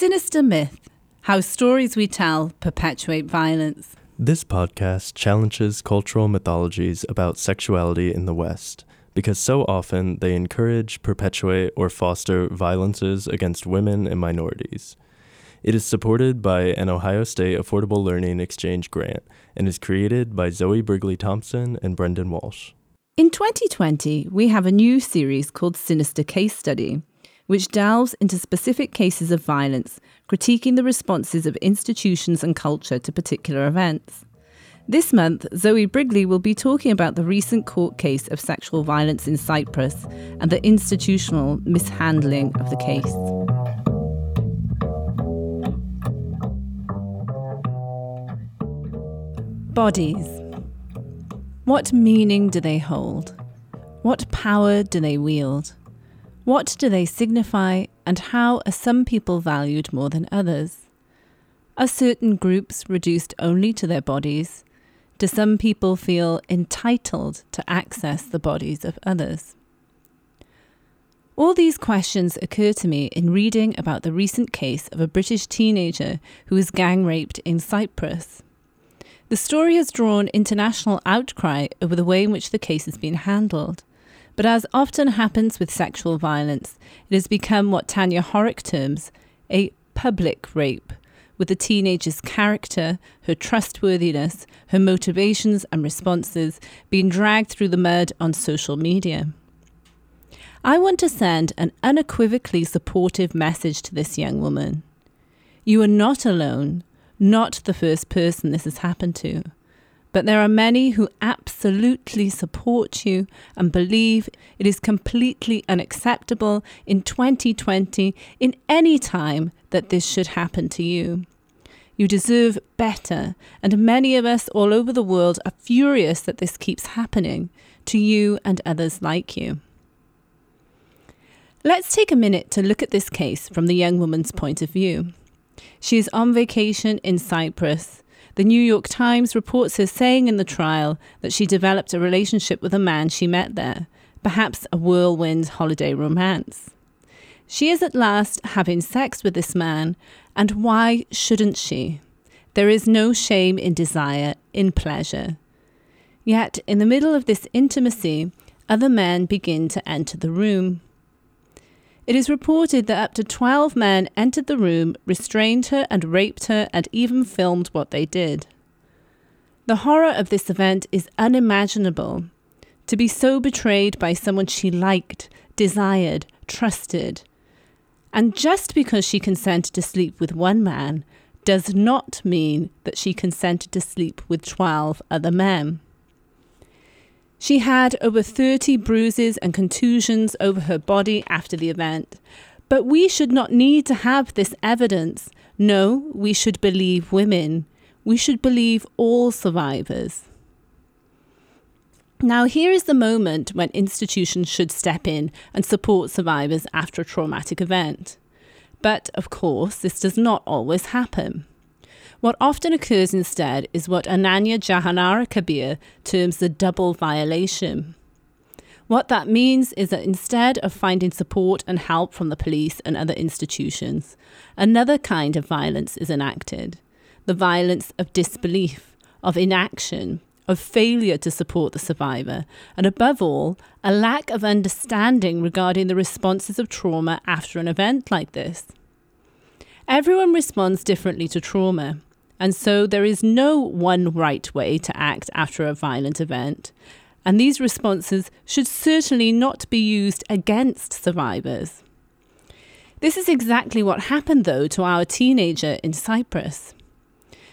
Sinister Myth How Stories We Tell Perpetuate Violence. This podcast challenges cultural mythologies about sexuality in the West because so often they encourage, perpetuate, or foster violences against women and minorities. It is supported by an Ohio State Affordable Learning Exchange grant and is created by Zoe Brigley Thompson and Brendan Walsh. In 2020, we have a new series called Sinister Case Study, which delves into specific cases of violence, critiquing the responses of institutions and culture to particular events. This month, Zoe Brigley will be talking about the recent court case of sexual violence in Cyprus and the institutional mishandling of the case. Bodies. What meaning do they hold? What power do they wield? What do they signify, and how are some people valued more than others? Are certain groups reduced only to their bodies? Do some people feel entitled to access the bodies of others? All these questions occur to me in reading about the recent case of a British teenager who was gang raped in Cyprus. The story has drawn international outcry over the way in which the case has been handled. But as often happens with sexual violence, it has become what Tanya Horeck terms a public rape, with the teenager's character, her trustworthiness, her motivations and responses being dragged through the mud on social media. I want to send an unequivocally supportive message to this young woman. You are not alone, not the first person this has happened to. But there are many who absolutely support you and believe it is completely unacceptable in 2020, in any time, that this should happen to you. You deserve better, and many of us all over the world are furious that this keeps happening to you and others like you. Let's take a minute to look at this case from the young woman's point of view. She is on vacation in Cyprus the New York Times reports her saying in the trial that she developed a relationship with a man she met there, perhaps a whirlwind holiday romance. She is at last having sex with this man, and why shouldn't she? There is no shame in desire, in pleasure. Yet, in the middle of this intimacy, other men begin to enter the room. It is reported that up to 12 men entered the room, restrained her, and raped her, and even filmed what they did. The horror of this event is unimaginable. To be so betrayed by someone she liked, desired, trusted. And just because she consented to sleep with one man does not mean that she consented to sleep with 12 other men. She had over 30 bruises and contusions over her body after the event. But we should not need to have this evidence. No, we should believe women. We should believe all survivors. Now, here is the moment when institutions should step in and support survivors after a traumatic event. But, of course, this does not always happen. What often occurs instead is what Ananya Jahanara Kabir terms the double violation. What that means is that instead of finding support and help from the police and other institutions, another kind of violence is enacted the violence of disbelief, of inaction, of failure to support the survivor, and above all, a lack of understanding regarding the responses of trauma after an event like this. Everyone responds differently to trauma, and so there is no one right way to act after a violent event. And these responses should certainly not be used against survivors. This is exactly what happened, though, to our teenager in Cyprus.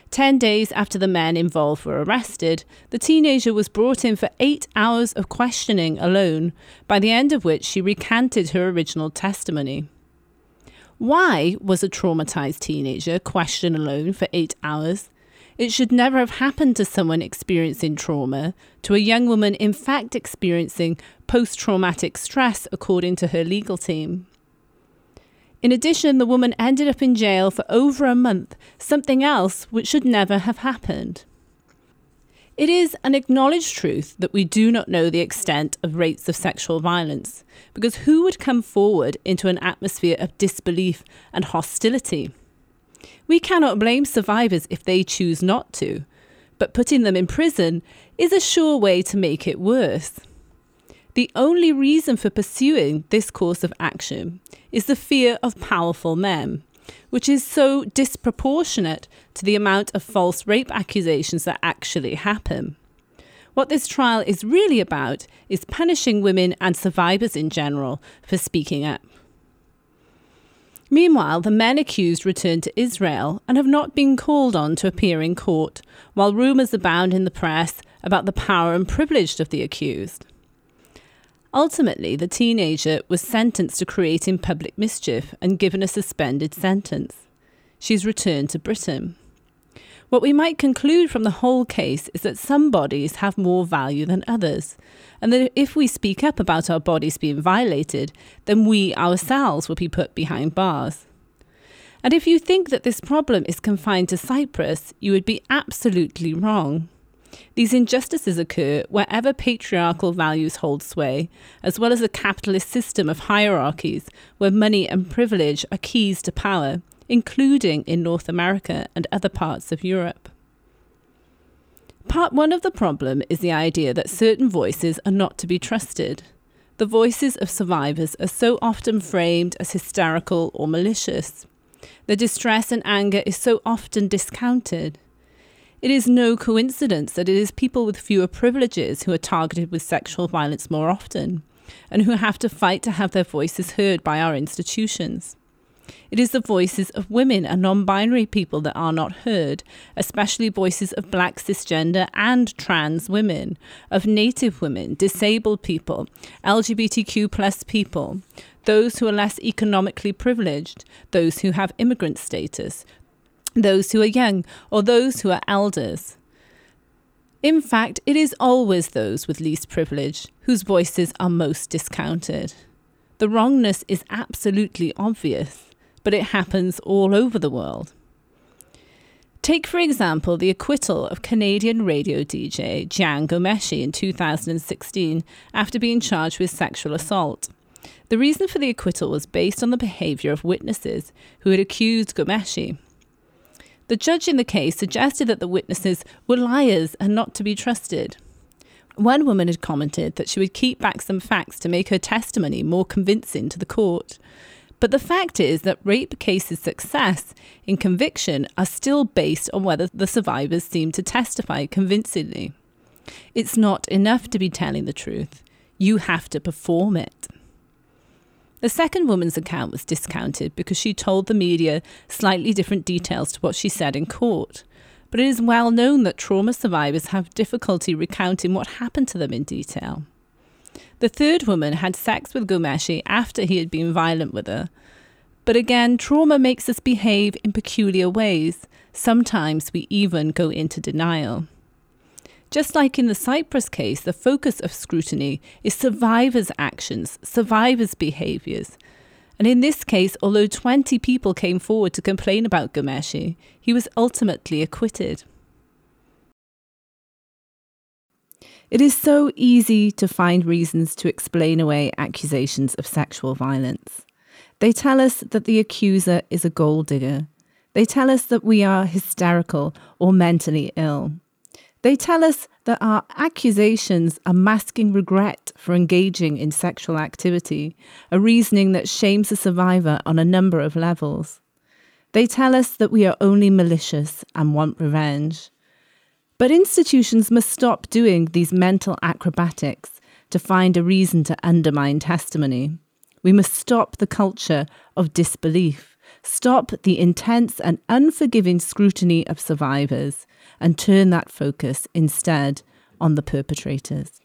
Ten days after the men involved were arrested, the teenager was brought in for eight hours of questioning alone, by the end of which she recanted her original testimony. Why was a traumatized teenager questioned alone for eight hours? It should never have happened to someone experiencing trauma, to a young woman in fact experiencing post traumatic stress, according to her legal team. In addition, the woman ended up in jail for over a month, something else which should never have happened. It is an acknowledged truth that we do not know the extent of rates of sexual violence, because who would come forward into an atmosphere of disbelief and hostility? We cannot blame survivors if they choose not to, but putting them in prison is a sure way to make it worse. The only reason for pursuing this course of action is the fear of powerful men, which is so disproportionate to the amount of false rape accusations that actually happen. What this trial is really about is punishing women and survivors in general for speaking up. Meanwhile, the men accused returned to Israel and have not been called on to appear in court, while rumours abound in the press about the power and privilege of the accused. Ultimately, the teenager was sentenced to creating public mischief and given a suspended sentence. She's returned to Britain. What we might conclude from the whole case is that some bodies have more value than others, and that if we speak up about our bodies being violated, then we ourselves will be put behind bars. And if you think that this problem is confined to Cyprus, you would be absolutely wrong. These injustices occur wherever patriarchal values hold sway, as well as a capitalist system of hierarchies where money and privilege are keys to power, including in North America and other parts of Europe. Part one of the problem is the idea that certain voices are not to be trusted. The voices of survivors are so often framed as hysterical or malicious. The distress and anger is so often discounted. It is no coincidence that it is people with fewer privileges who are targeted with sexual violence more often, and who have to fight to have their voices heard by our institutions. It is the voices of women and non binary people that are not heard, especially voices of black cisgender and trans women, of native women, disabled people, LGBTQ plus people, those who are less economically privileged, those who have immigrant status, those who are young, or those who are elders. In fact, it is always those with least privilege whose voices are most discounted. The wrongness is absolutely obvious but it happens all over the world. Take, for example, the acquittal of Canadian radio DJ Jian Ghomeshi in 2016 after being charged with sexual assault. The reason for the acquittal was based on the behaviour of witnesses who had accused Ghomeshi. The judge in the case suggested that the witnesses were liars and not to be trusted. One woman had commented that she would keep back some facts to make her testimony more convincing to the court. But the fact is that rape cases' success in conviction are still based on whether the survivors seem to testify convincingly. It's not enough to be telling the truth, you have to perform it. The second woman's account was discounted because she told the media slightly different details to what she said in court. But it is well known that trauma survivors have difficulty recounting what happened to them in detail. The third woman had sex with Ghomeshi after he had been violent with her. But again, trauma makes us behave in peculiar ways. Sometimes we even go into denial. Just like in the Cyprus case, the focus of scrutiny is survivors' actions, survivors' behaviours. And in this case, although 20 people came forward to complain about Ghomeshi, he was ultimately acquitted. It is so easy to find reasons to explain away accusations of sexual violence. They tell us that the accuser is a gold digger. They tell us that we are hysterical or mentally ill. They tell us that our accusations are masking regret for engaging in sexual activity, a reasoning that shames the survivor on a number of levels. They tell us that we are only malicious and want revenge. But institutions must stop doing these mental acrobatics to find a reason to undermine testimony. We must stop the culture of disbelief, stop the intense and unforgiving scrutiny of survivors, and turn that focus instead on the perpetrators.